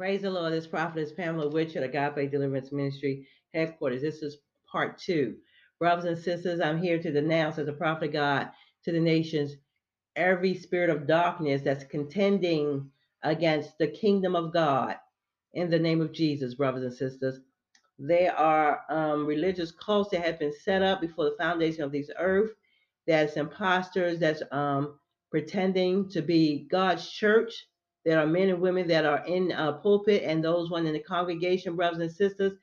Praise the Lord. This prophet is Pamela Richard, Agape Deliverance Ministry headquarters. This is part two. Brothers and sisters, I'm here to denounce as a prophet of God to the nations every spirit of darkness that's contending against the kingdom of God in the name of Jesus, brothers and sisters. There are um, religious cults that have been set up before the foundation of this earth. That's imposters that's um, pretending to be God's church there are men and women that are in a pulpit and those one in the congregation, brothers and sisters,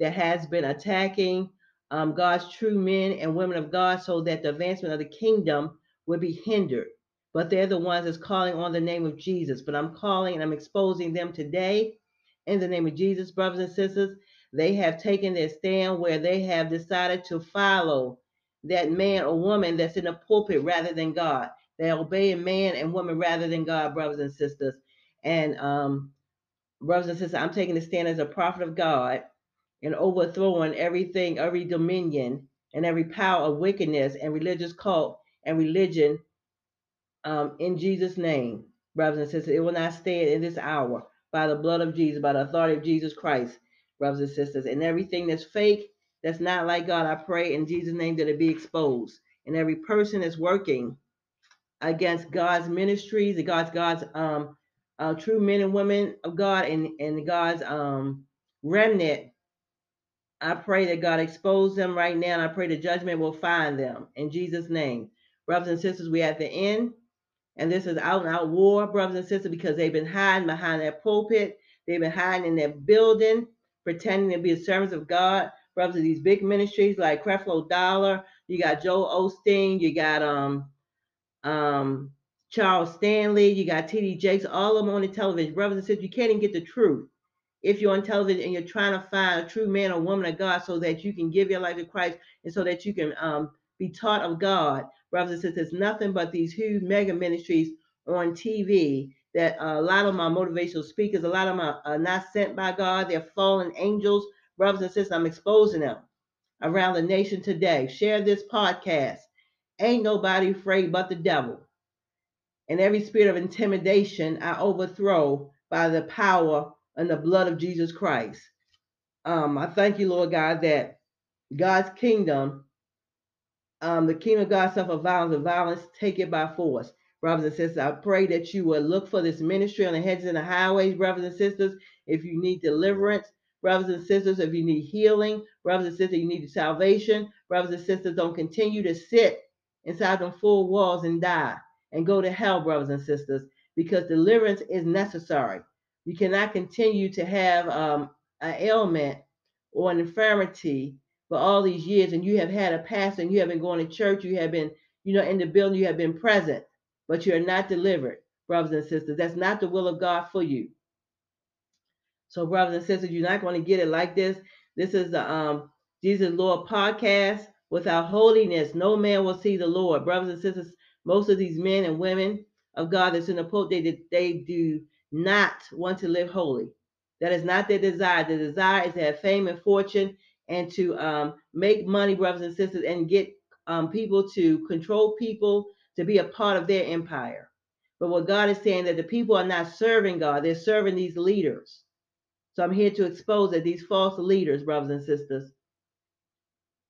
that has been attacking um, God's true men and women of God so that the advancement of the kingdom would be hindered. But they're the ones that's calling on the name of Jesus. But I'm calling and I'm exposing them today in the name of Jesus, brothers and sisters. They have taken their stand where they have decided to follow that man or woman that's in the pulpit rather than God. They're obeying man and woman rather than God, brothers and sisters. And um, brothers and sisters, I'm taking a stand as a prophet of God and overthrowing everything, every dominion and every power of wickedness and religious cult and religion um, in Jesus' name, brothers and sisters. It will not stand in this hour by the blood of Jesus, by the authority of Jesus Christ, brothers and sisters. And everything that's fake, that's not like God, I pray in Jesus' name that it be exposed. And every person that's working against God's ministries, God's God's um uh, true men and women of God and, and God's um, remnant, I pray that God expose them right now. And I pray the judgment will find them in Jesus' name. Brothers and sisters, we at the end. And this is out and out war, brothers and sisters, because they've been hiding behind that pulpit. They've been hiding in their building, pretending to be servants of God. Brothers of these big ministries like Creflo Dollar, you got Joel Osteen, you got um um Charles Stanley, you got TD Jakes, all of them on the television. Brothers and sisters, you can't even get the truth if you're on television and you're trying to find a true man or woman of God so that you can give your life to Christ and so that you can um, be taught of God. Brothers and sisters, nothing but these huge mega ministries on TV that uh, a lot of my motivational speakers, a lot of them are, are not sent by God. They're fallen angels. Brothers and sisters, I'm exposing them around the nation today. Share this podcast. Ain't nobody afraid but the devil and every spirit of intimidation I overthrow by the power and the blood of Jesus Christ. Um, I thank you, Lord God, that God's kingdom, um, the kingdom of God suffer violence, and violence take it by force. Brothers and sisters, I pray that you will look for this ministry on the hedges and the highways, brothers and sisters. If you need deliverance, brothers and sisters, if you need healing, brothers and sisters, you need salvation, brothers and sisters, don't continue to sit inside them four walls and die and go to hell, brothers and sisters, because deliverance is necessary. You cannot continue to have um, an ailment or an infirmity for all these years, and you have had a pastor, and you have been going to church, you have been, you know, in the building, you have been present, but you are not delivered, brothers and sisters. That's not the will of God for you. So, brothers and sisters, you're not going to get it like this. This is the um, Jesus Lord podcast. Without holiness, no man will see the Lord. Brothers and sisters, most of these men and women of God that's in the pope, they, they do not want to live holy. That is not their desire. Their desire is to have fame and fortune and to um, make money, brothers and sisters, and get um, people to control people to be a part of their empire. But what God is saying that the people are not serving God, they're serving these leaders. So I'm here to expose that these false leaders, brothers and sisters,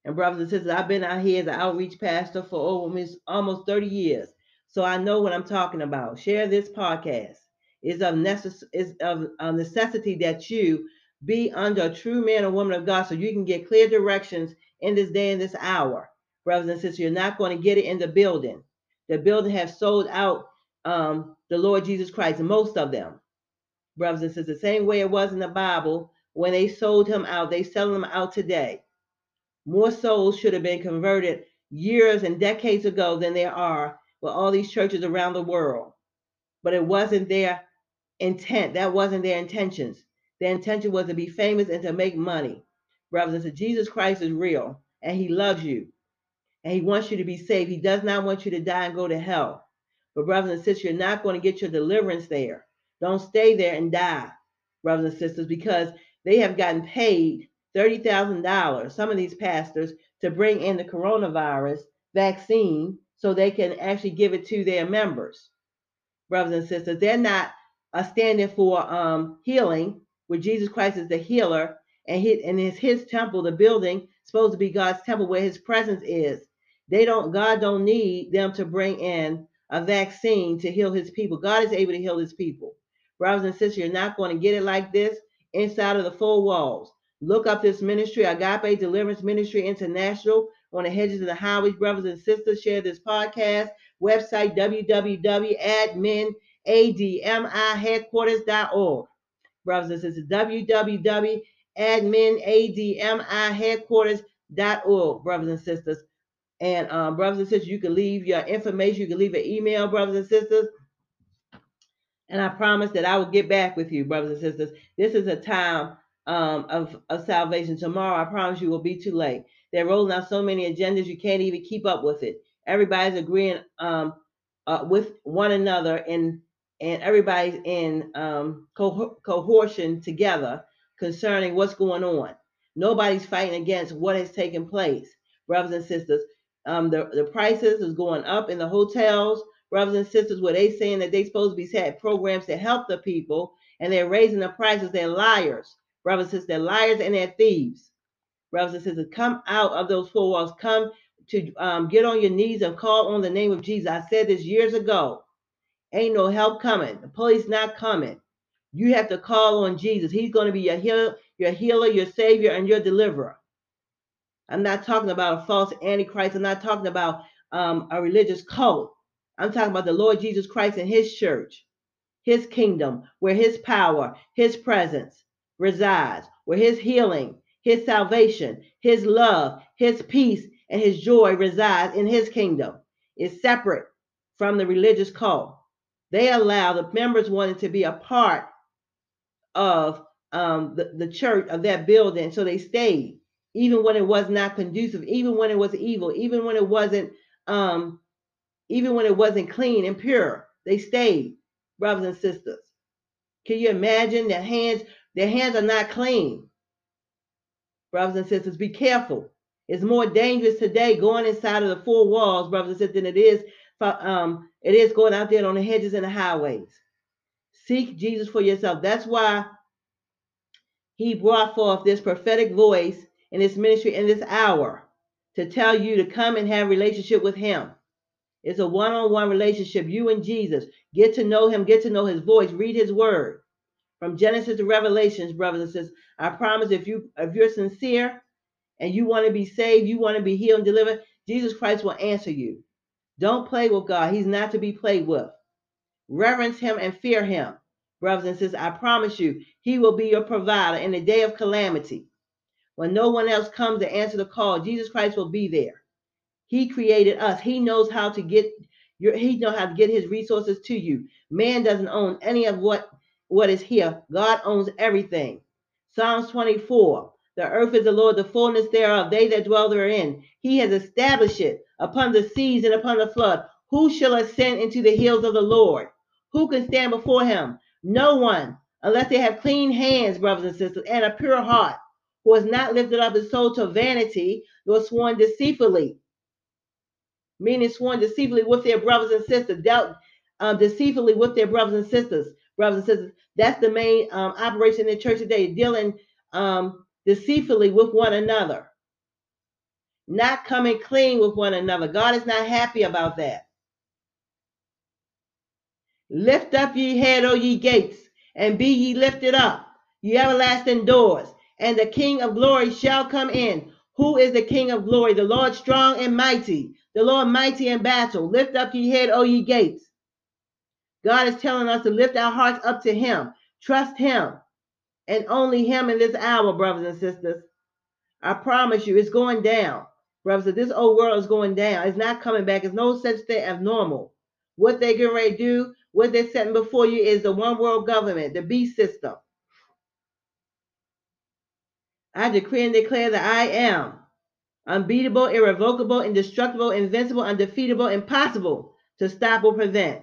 and brothers and sisters, I've been out here as an outreach pastor for almost almost 30 years. So I know what I'm talking about. Share this podcast. It's of, necess- it's of necessity that you be under a true man or woman of God so you can get clear directions in this day and this hour. Brothers and sisters, you're not going to get it in the building. The building has sold out um, the Lord Jesus Christ, most of them. Brothers and sisters, the same way it was in the Bible when they sold him out, they sell him out today. More souls should have been converted years and decades ago than there are with all these churches around the world. But it wasn't their intent. That wasn't their intentions. Their intention was to be famous and to make money. Brothers and sisters, Jesus Christ is real and he loves you and he wants you to be saved. He does not want you to die and go to hell. But brothers and sisters, you're not going to get your deliverance there. Don't stay there and die, brothers and sisters, because they have gotten paid $30,000, some of these pastors, to bring in the coronavirus vaccine so they can actually give it to their members. Brothers and sisters, they're not uh, standing for um, healing, where Jesus Christ is the healer, and his, and it's his temple, the building, supposed to be God's temple where his presence is. They don't, God don't need them to bring in a vaccine to heal his people. God is able to heal his people. Brothers and sisters, you're not going to get it like this inside of the four walls. Look up this ministry, Agape Deliverance Ministry International, on the hedges of the highways. Brothers and sisters, share this podcast. Website www.adminadmiheadquarters.org. Brothers and sisters, www.adminadmiheadquarters.org. Brothers and sisters, and um, brothers and sisters, you can leave your information. You can leave an email, brothers and sisters. And I promise that I will get back with you, brothers and sisters. This is a time um, of, of salvation. Tomorrow, I promise you, will be too late. They're rolling out so many agendas, you can't even keep up with it. Everybody's agreeing um, uh, with one another, and and everybody's in um, co- cohortion together concerning what's going on. Nobody's fighting against what has taken place, brothers and sisters. Um, the, the prices is going up in the hotels, brothers and sisters, where they saying that they supposed to be had programs to help the people, and they're raising the prices. They're liars, brothers and sisters. They're liars and they're thieves, brothers and sisters. Come out of those four walls. Come to um, get on your knees and call on the name of Jesus. I said this years ago. Ain't no help coming. The police not coming. You have to call on Jesus. He's going to be your healer, your healer, your savior, and your deliverer. I'm not talking about a false antichrist. I'm not talking about um, a religious cult. I'm talking about the Lord Jesus Christ and his church, his kingdom, where his power, his presence resides, where his healing, his salvation, his love, his peace, and his joy resides in his kingdom. Is separate from the religious cult. They allow the members wanting to be a part of um, the, the church of that building, so they stayed even when it was not conducive, even when it was evil, even when it wasn't, um, even when it wasn't clean and pure, they stayed, brothers and sisters. Can you imagine their hands? Their hands are not clean. Brothers and sisters, be careful. It's more dangerous today going inside of the four walls, brothers and sisters, than it is um, it is going out there on the hedges and the highways. Seek Jesus for yourself. That's why he brought forth this prophetic voice in this ministry in this hour to tell you to come and have relationship with him. It's a one-on-one relationship. You and Jesus. Get to know him, get to know his voice, read his word. From Genesis to Revelations, brothers and sisters. I promise if you if you're sincere and you want to be saved, you want to be healed and delivered, Jesus Christ will answer you. Don't play with God. He's not to be played with. Reverence him and fear him. Brothers and sisters, I promise you, he will be your provider in the day of calamity. When no one else comes to answer the call, Jesus Christ will be there. He created us. He knows how to get your he knows how to get his resources to you. Man doesn't own any of what what is here. God owns everything. Psalms 24. The earth is the Lord, the fullness thereof, they that dwell therein. He has established it upon the seas and upon the flood. Who shall ascend into the hills of the Lord? Who can stand before him? No one, unless they have clean hands, brothers and sisters, and a pure heart who has not lifted up his soul to vanity, nor sworn deceitfully, meaning sworn deceitfully with their brothers and sisters, dealt um, deceitfully with their brothers and sisters, brothers and sisters. That's the main um, operation in the church today, dealing um, deceitfully with one another, not coming clean with one another. God is not happy about that. Lift up ye head, O ye gates, and be ye lifted up, ye everlasting doors, and the King of glory shall come in. Who is the King of glory? The Lord strong and mighty, the Lord mighty in battle. Lift up ye head, O ye gates. God is telling us to lift our hearts up to Him, trust Him, and only Him in this hour, brothers and sisters. I promise you, it's going down, brothers. This old world is going down. It's not coming back. It's no such thing as normal. What they're getting ready to do, what they're setting before you is the one world government, the beast system. I decree and declare that I am unbeatable, irrevocable, indestructible, invincible, undefeatable, impossible to stop or prevent.